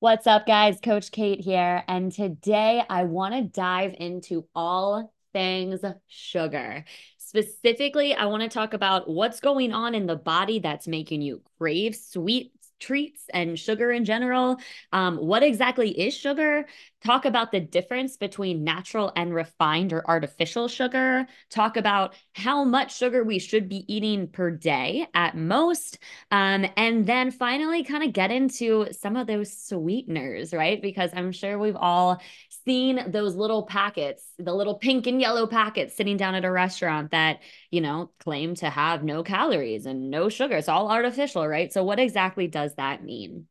What's up, guys? Coach Kate here. And today I want to dive into all things sugar. Specifically, I want to talk about what's going on in the body that's making you crave sweet treats and sugar in general. Um, what exactly is sugar? Talk about the difference between natural and refined or artificial sugar. Talk about how much sugar we should be eating per day at most. Um, and then finally, kind of get into some of those sweeteners, right? Because I'm sure we've all seen those little packets, the little pink and yellow packets sitting down at a restaurant that, you know, claim to have no calories and no sugar. It's all artificial, right? So, what exactly does that mean?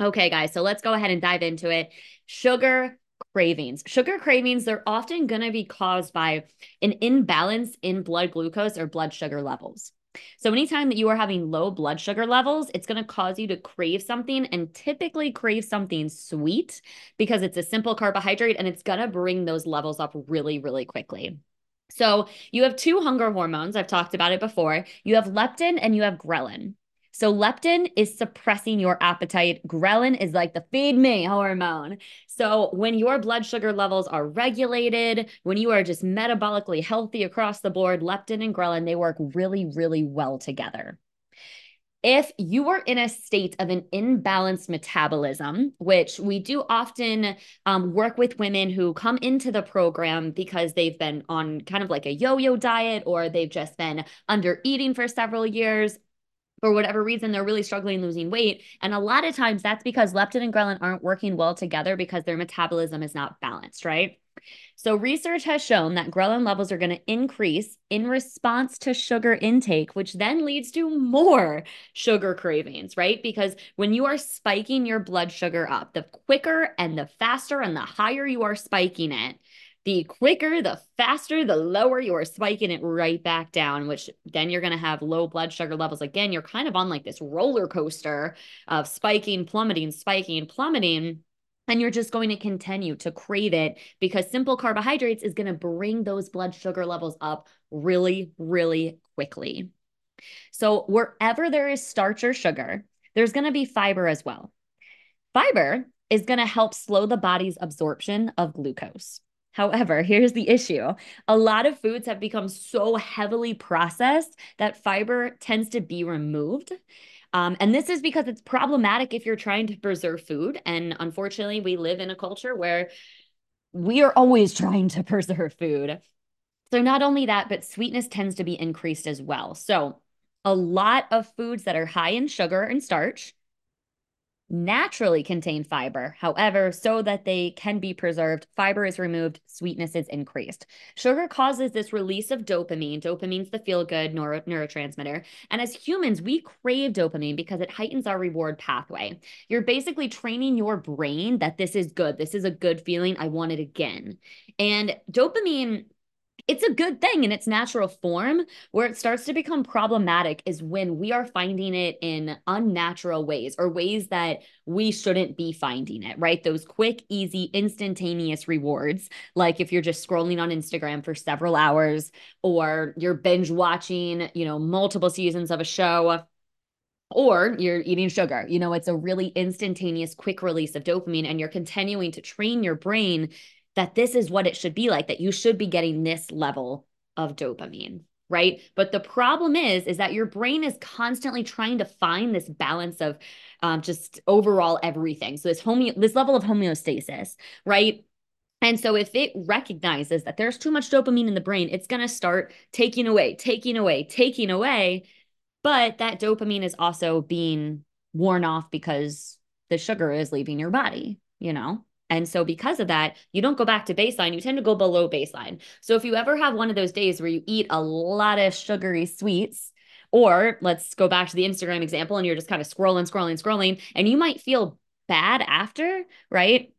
Okay, guys, so let's go ahead and dive into it. Sugar cravings. Sugar cravings, they're often going to be caused by an imbalance in blood glucose or blood sugar levels. So, anytime that you are having low blood sugar levels, it's going to cause you to crave something and typically crave something sweet because it's a simple carbohydrate and it's going to bring those levels up really, really quickly. So, you have two hunger hormones. I've talked about it before. You have leptin and you have ghrelin. So leptin is suppressing your appetite. Ghrelin is like the feed me hormone. So when your blood sugar levels are regulated, when you are just metabolically healthy across the board, leptin and ghrelin, they work really, really well together. If you are in a state of an imbalanced metabolism, which we do often um, work with women who come into the program because they've been on kind of like a yo yo diet or they've just been under eating for several years, for whatever reason they're really struggling losing weight. And a lot of times that's because leptin and ghrelin aren't working well together because their metabolism is not balanced right? So research has shown that ghrelin levels are going to increase in response to sugar intake which then leads to more sugar cravings right? Because when you are spiking your blood sugar up the quicker and the faster and the higher you are spiking it the quicker, the faster, the lower you are spiking it right back down, which then you're going to have low blood sugar levels. Again, you're kind of on like this roller coaster of spiking, plummeting, spiking, plummeting. And you're just going to continue to crave it because simple carbohydrates is going to bring those blood sugar levels up really, really quickly. So, wherever there is starch or sugar, there's going to be fiber as well. Fiber is going to help slow the body's absorption of glucose. However, here's the issue a lot of foods have become so heavily processed that fiber tends to be removed. Um, and this is because it's problematic if you're trying to preserve food. And unfortunately, we live in a culture where we are always trying to preserve food. So, not only that, but sweetness tends to be increased as well. So, a lot of foods that are high in sugar and starch naturally contain fiber. However, so that they can be preserved, fiber is removed, sweetness is increased. Sugar causes this release of dopamine. Dopamine's the feel good neuro- neurotransmitter. And as humans, we crave dopamine because it heightens our reward pathway. You're basically training your brain that this is good. This is a good feeling. I want it again. And dopamine it's a good thing in its natural form. Where it starts to become problematic is when we are finding it in unnatural ways or ways that we shouldn't be finding it, right? Those quick, easy, instantaneous rewards. Like if you're just scrolling on Instagram for several hours or you're binge watching, you know, multiple seasons of a show or you're eating sugar. You know, it's a really instantaneous, quick release of dopamine, and you're continuing to train your brain that this is what it should be like, that you should be getting this level of dopamine right? But the problem is is that your brain is constantly trying to find this balance of um, just overall everything. So this homeo this level of homeostasis right? And so if it recognizes that there's too much dopamine in the brain it's going to start taking away taking away taking away. But that dopamine is also being worn off because the sugar is leaving your body you know and so, because of that, you don't go back to baseline, you tend to go below baseline. So, if you ever have one of those days where you eat a lot of sugary sweets, or let's go back to the Instagram example, and you're just kind of scrolling, scrolling, scrolling, and you might feel bad after, right?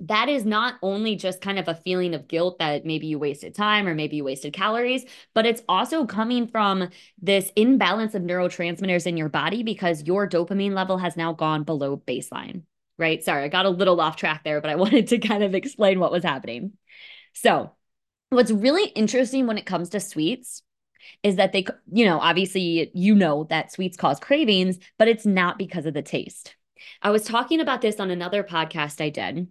That is not only just kind of a feeling of guilt that maybe you wasted time or maybe you wasted calories, but it's also coming from this imbalance of neurotransmitters in your body because your dopamine level has now gone below baseline right? Sorry, I got a little off track there, but I wanted to kind of explain what was happening. So, what's really interesting when it comes to sweets is that they, you know, obviously you know that sweets cause cravings, but it's not because of the taste. I was talking about this on another podcast I did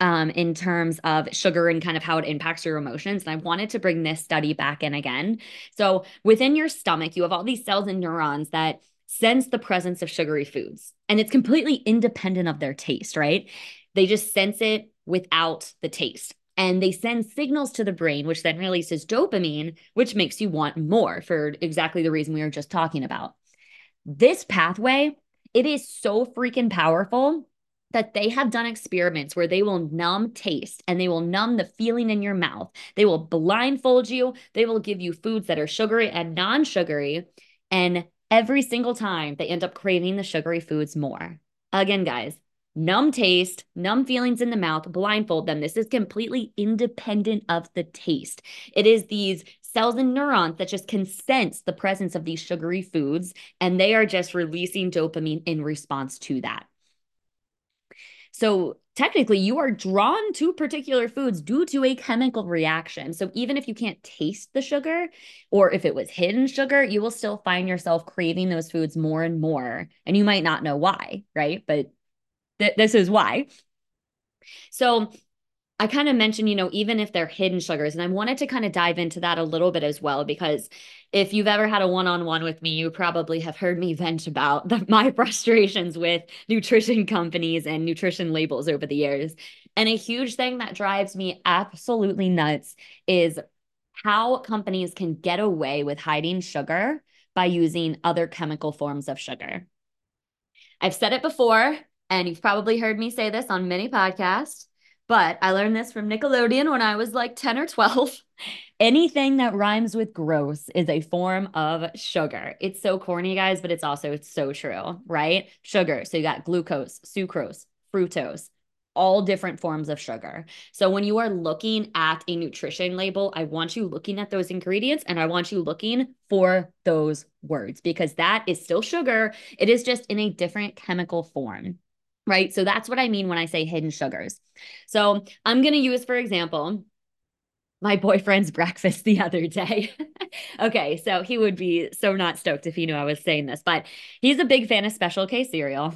um, in terms of sugar and kind of how it impacts your emotions. And I wanted to bring this study back in again. So within your stomach, you have all these cells and neurons that sense the presence of sugary foods, and it's completely independent of their taste, right? They just sense it without the taste. And they send signals to the brain, which then releases dopamine, which makes you want more for exactly the reason we were just talking about. This pathway, it is so freaking powerful that they have done experiments where they will numb taste and they will numb the feeling in your mouth. They will blindfold you. They will give you foods that are sugary and non sugary. And every single time they end up craving the sugary foods more. Again, guys, numb taste, numb feelings in the mouth, blindfold them. This is completely independent of the taste. It is these cells and neurons that just can sense the presence of these sugary foods, and they are just releasing dopamine in response to that. So technically, you are drawn to particular foods due to a chemical reaction. So even if you can't taste the sugar, or if it was hidden sugar, you will still find yourself craving those foods more and more. And you might not know why, right? But th- this is why. So I kind of mentioned, you know, even if they're hidden sugars, and I wanted to kind of dive into that a little bit as well, because if you've ever had a one on one with me, you probably have heard me vent about the, my frustrations with nutrition companies and nutrition labels over the years. And a huge thing that drives me absolutely nuts is how companies can get away with hiding sugar by using other chemical forms of sugar. I've said it before, and you've probably heard me say this on many podcasts but I learned this from Nickelodeon when I was like 10 or 12. Anything that rhymes with gross is a form of sugar. It's so corny, guys, but it's also it's so true, right? Sugar. So you got glucose, sucrose, fructose, all different forms of sugar. So when you are looking at a nutrition label, I want you looking at those ingredients and I want you looking for those words because that is still sugar. It is just in a different chemical form right? So that's what I mean when I say hidden sugars. So I'm going to use, for example, my boyfriend's breakfast the other day. okay, so he would be so not stoked if he knew I was saying this, but he's a big fan of Special K cereal.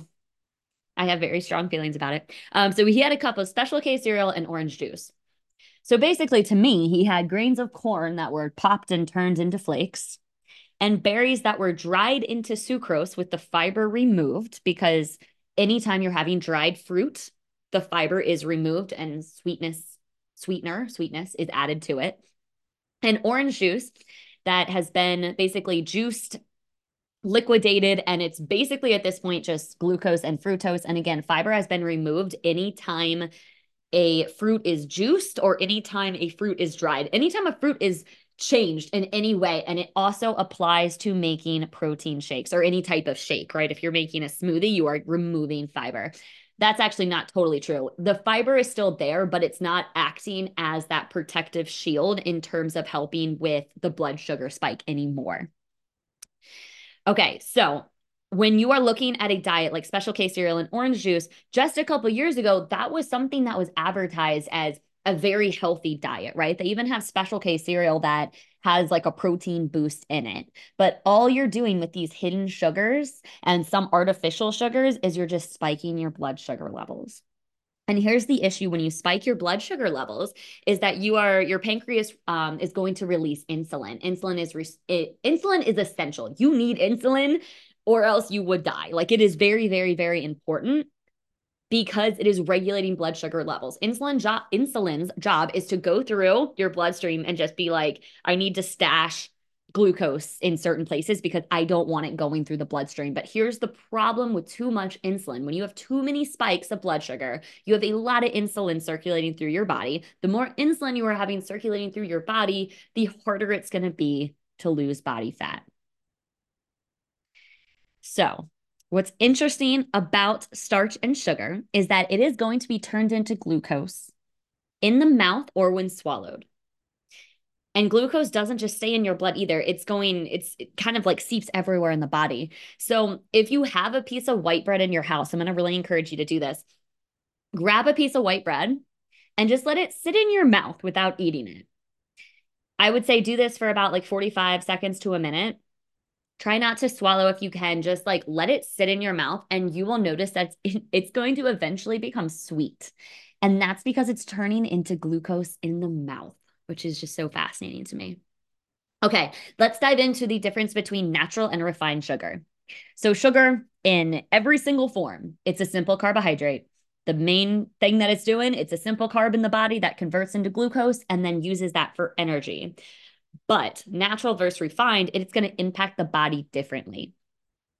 I have very strong feelings about it. Um, so he had a cup of Special K cereal and orange juice. So basically, to me, he had grains of corn that were popped and turned into flakes, and berries that were dried into sucrose with the fiber removed because anytime you're having dried fruit, the fiber is removed and sweetness, sweetener, sweetness is added to it. And orange juice that has been basically juiced, liquidated, and it's basically at this point just glucose and fructose. And again, fiber has been removed anytime a fruit is juiced or anytime a fruit is dried. Anytime a fruit is changed in any way. And it also applies to making protein shakes or any type of shake, right? If you're making a smoothie, you are removing fiber. That's actually not totally true. The fiber is still there, but it's not acting as that protective shield in terms of helping with the blood sugar spike anymore. Okay, so when you are looking at a diet like Special K cereal and orange juice, just a couple years ago, that was something that was advertised as a very healthy diet, right? They even have Special K cereal that has like a protein boost in it. But all you're doing with these hidden sugars and some artificial sugars is you're just spiking your blood sugar levels. And here's the issue when you spike your blood sugar levels is that you are your pancreas um, is going to release insulin. Insulin is re- it, insulin is essential. You need insulin or else you would die. Like it is very very very important because it is regulating blood sugar levels. Insulin job insulin's job is to go through your bloodstream and just be like, I need to stash glucose in certain places because I don't want it going through the bloodstream. But here's the problem with too much insulin. When you have too many spikes of blood sugar, you have a lot of insulin circulating through your body. The more insulin you are having circulating through your body, the harder it's going to be to lose body fat. So, What's interesting about starch and sugar is that it is going to be turned into glucose in the mouth or when swallowed. And glucose doesn't just stay in your blood either. It's going, it's it kind of like seeps everywhere in the body. So if you have a piece of white bread in your house, I'm going to really encourage you to do this. Grab a piece of white bread and just let it sit in your mouth without eating it. I would say do this for about like 45 seconds to a minute Try not to swallow if you can. Just like let it sit in your mouth, and you will notice that it's going to eventually become sweet. And that's because it's turning into glucose in the mouth, which is just so fascinating to me. Okay, let's dive into the difference between natural and refined sugar. So, sugar in every single form, it's a simple carbohydrate. The main thing that it's doing, it's a simple carb in the body that converts into glucose and then uses that for energy. But natural versus refined, it's going to impact the body differently.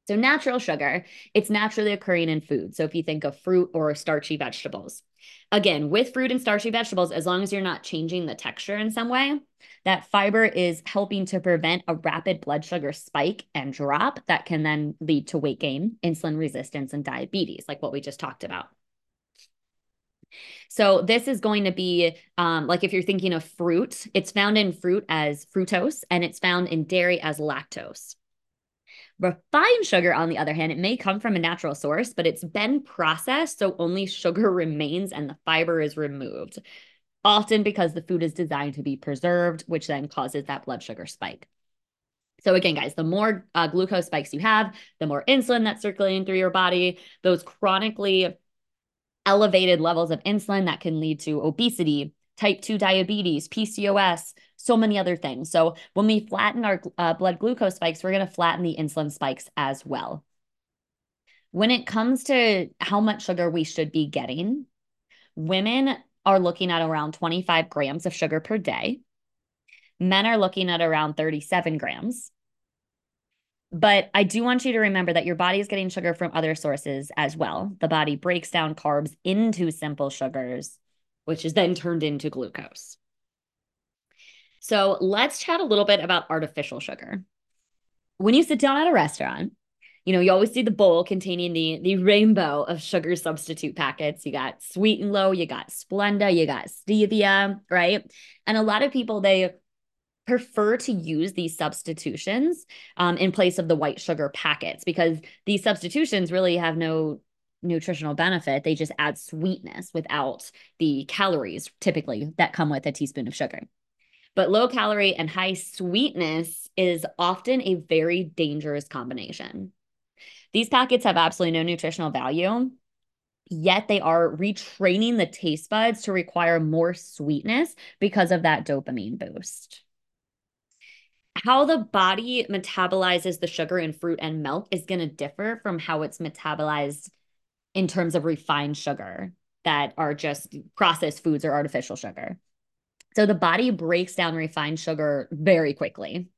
So, natural sugar, it's naturally occurring in food. So, if you think of fruit or starchy vegetables, again, with fruit and starchy vegetables, as long as you're not changing the texture in some way, that fiber is helping to prevent a rapid blood sugar spike and drop that can then lead to weight gain, insulin resistance, and diabetes, like what we just talked about. So this is going to be um, like if you're thinking of fruit, it's found in fruit as fructose and it's found in dairy as lactose. Refined sugar, on the other hand, it may come from a natural source, but it's been processed, so only sugar remains and the fiber is removed, often because the food is designed to be preserved, which then causes that blood sugar spike. So again, guys, the more uh, glucose spikes you have, the more insulin that's circulating through your body. Those chronically elevated levels of insulin that can lead to obesity, type 2 diabetes, PCOS, so many other things. So when we flatten our uh, blood glucose spikes, we're going to flatten the insulin spikes as well. When it comes to how much sugar we should be getting, women are looking at around 25 grams of sugar per day. Men are looking at around 37 grams. But I do want you to remember that your body is getting sugar from other sources as well. The body breaks down carbs into simple sugars, which is then turned into glucose. So let's chat a little bit about artificial sugar. When you sit down at a restaurant, you know, you always see the bowl containing the the rainbow of sugar substitute packets. You got sweet and low, you got Splenda, you got stevia, right? And a lot of people they prefer to use these substitutions um, in place of the white sugar packets because these substitutions really have no nutritional benefit. They just add sweetness without the calories typically that come with a teaspoon of sugar. But low calorie and high sweetness is often a very dangerous combination. These packets have absolutely no nutritional value, yet they are retraining the taste buds to require more sweetness because of that dopamine boost how the body metabolizes the sugar in fruit and milk is going to differ from how it's metabolized in terms of refined sugar that are just processed foods or artificial sugar. So the body breaks down refined sugar very quickly.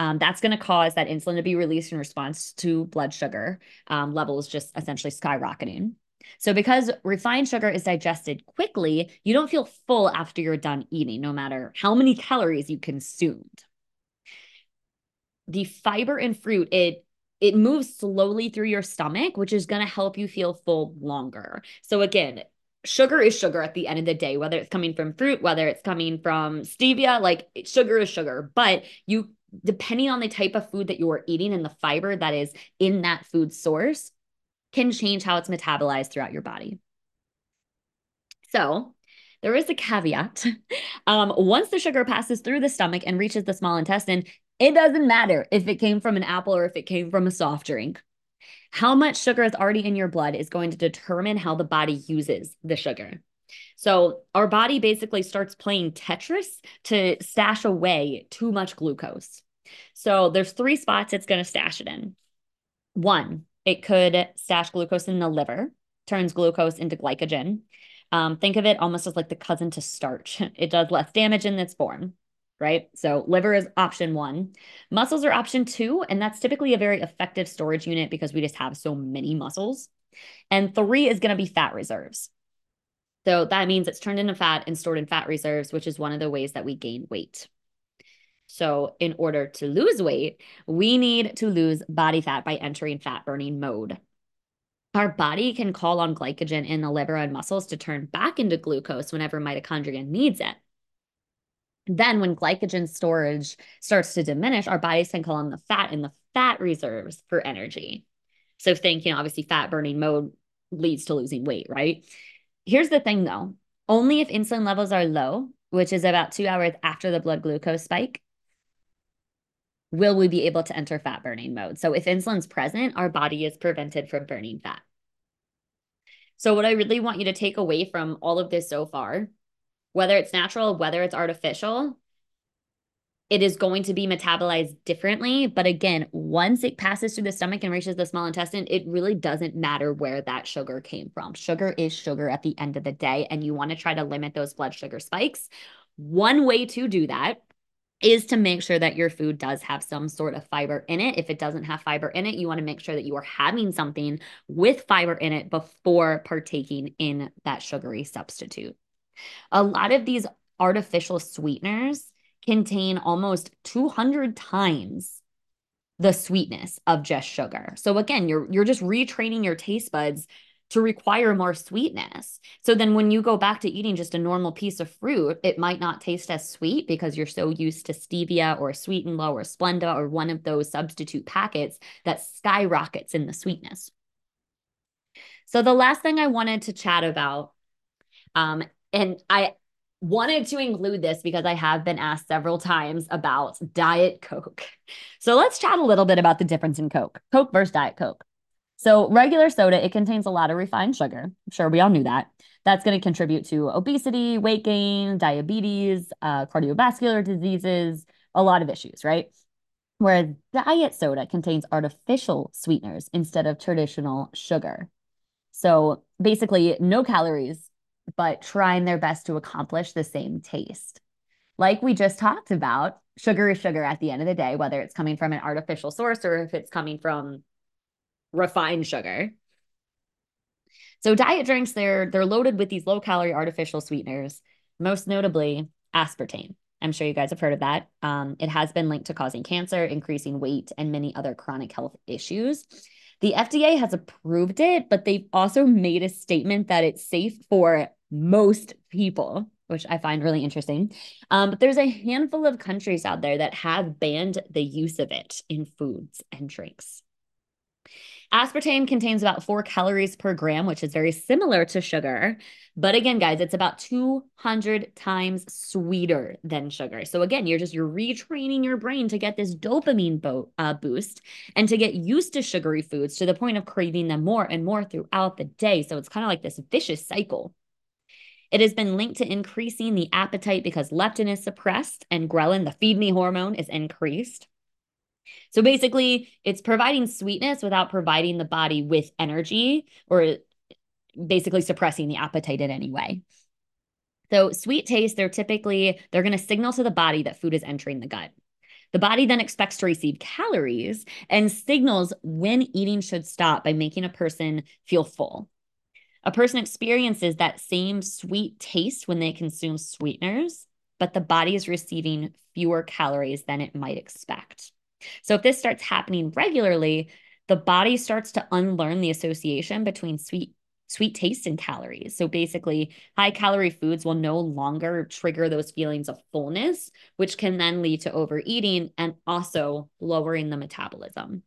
Um, that's going to cause that insulin to be released in response to blood sugar um, levels just essentially skyrocketing. So, because refined sugar is digested quickly, you don't feel full after you're done eating, no matter how many calories you consumed the fiber in fruit, it it moves slowly through your stomach, which is going to help you feel full longer. So again, sugar is sugar at the end of the day, whether it's coming from fruit, whether it's coming from stevia, like sugar is sugar. But you, depending on the type of food that you are eating and the fiber that is in that food source, can change how it's metabolized throughout your body. So, there is a caveat. Um, once the sugar passes through the stomach and reaches the small intestine, it doesn't matter if it came from an apple or if it came from a soft drink. How much sugar is already in your blood is going to determine how the body uses the sugar. So, our body basically starts playing Tetris to stash away too much glucose. So, there's three spots it's going to stash it in. One, it could stash glucose in the liver, turns glucose into glycogen. Um, think of it almost as like the cousin to starch. It does less damage in its form right? So liver is option one. Muscles are option two, and that's typically a very effective storage unit because we just have so many muscles. And three is going to be fat reserves. So that means it's turned into fat and stored in fat reserves, which is one of the ways that we gain weight. So, in order to lose weight, we need to lose body fat by entering fat burning mode. Our body can call on glycogen in the liver and muscles to turn back into glucose whenever mitochondria needs it. Then, when glycogen storage starts to diminish, our bodies can call on the fat in the fat reserves for energy. So, think, you know, obviously, fat burning mode leads to losing weight, right? Here's the thing though only if insulin levels are low, which is about two hours after the blood glucose spike, will we be able to enter fat burning mode. So if insulin's present, our body is prevented from burning fat. So what I really want you to take away from all of this so far, whether it's natural, whether it's artificial, it is going to be metabolized differently. But again, once it passes through the stomach and reaches the small intestine, it really doesn't matter where that sugar came from. Sugar is sugar at the end of the day, and you want to try to limit those blood sugar spikes. One way to do that is to make sure that your food does have some sort of fiber in it. If it doesn't have fiber in it, you want to make sure that you are having something with fiber in it before partaking in that sugary substitute. A lot of these artificial sweeteners contain almost 200 times the sweetness of just sugar. So again, you're you're just retraining your taste buds to require more sweetness. So then when you go back to eating just a normal piece of fruit, it might not taste as sweet because you're so used to stevia or sweet and low or Splenda or one of those substitute packets that skyrockets in the sweetness. So the last thing I wanted to chat about, um, and I wanted to include this because I have been asked several times about Diet Coke. So let's chat a little bit about the difference in Coke, Coke versus Diet Coke. So, regular soda, it contains a lot of refined sugar. I'm sure we all knew that. That's going to contribute to obesity, weight gain, diabetes, uh, cardiovascular diseases, a lot of issues, right? Whereas diet soda contains artificial sweeteners instead of traditional sugar. So, basically, no calories, but trying their best to accomplish the same taste. Like we just talked about, sugar is sugar at the end of the day, whether it's coming from an artificial source or if it's coming from refined sugar. So diet drinks, they're they're loaded with these low calorie artificial sweeteners, most notably aspartame. I'm sure you guys have heard of that. Um, it has been linked to causing cancer, increasing weight, and many other chronic health issues. The FDA has approved it, but they've also made a statement that it's safe for most people, which I find really interesting. Um, but there's a handful of countries out there that have banned the use of it in foods and drinks. Aspartame contains about four calories per gram, which is very similar to sugar. But again, guys, it's about 200 times sweeter than sugar. So again, you're just, you're retraining your brain to get this dopamine bo- uh, boost and to get used to sugary foods to the point of craving them more and more throughout the day. So it's kind of like this vicious cycle. It has been linked to increasing the appetite because leptin is suppressed and ghrelin, the feed me hormone, is increased. So basically, it's providing sweetness without providing the body with energy or basically suppressing the appetite in any way. So sweet taste, they're typically they're going to signal to the body that food is entering the gut. The body then expects to receive calories and signals when eating should stop by making a person feel full. A person experiences that same sweet taste when they consume sweeteners, but the body is receiving fewer calories than it might expect. So if this starts happening regularly, the body starts to unlearn the association between sweet sweet taste and calories. So basically, high calorie foods will no longer trigger those feelings of fullness, which can then lead to overeating and also lowering the metabolism.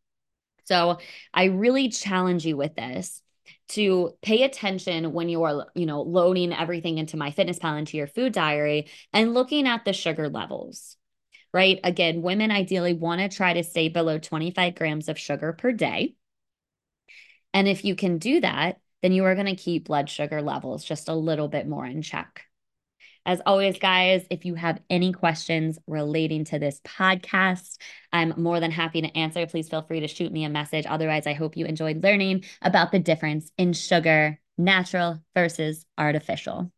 So I really challenge you with this to pay attention when you are, you know, loading everything into my fitness MyFitnessPal into your food diary and looking at the sugar levels right? Again, women ideally want to try to stay below 25 grams of sugar per day. And if you can do that, then you are going to keep blood sugar levels just a little bit more in check. As always, guys, if you have any questions relating to this podcast, I'm more than happy to answer. Please feel free to shoot me a message. Otherwise, I hope you enjoyed learning about the difference in sugar, natural versus artificial.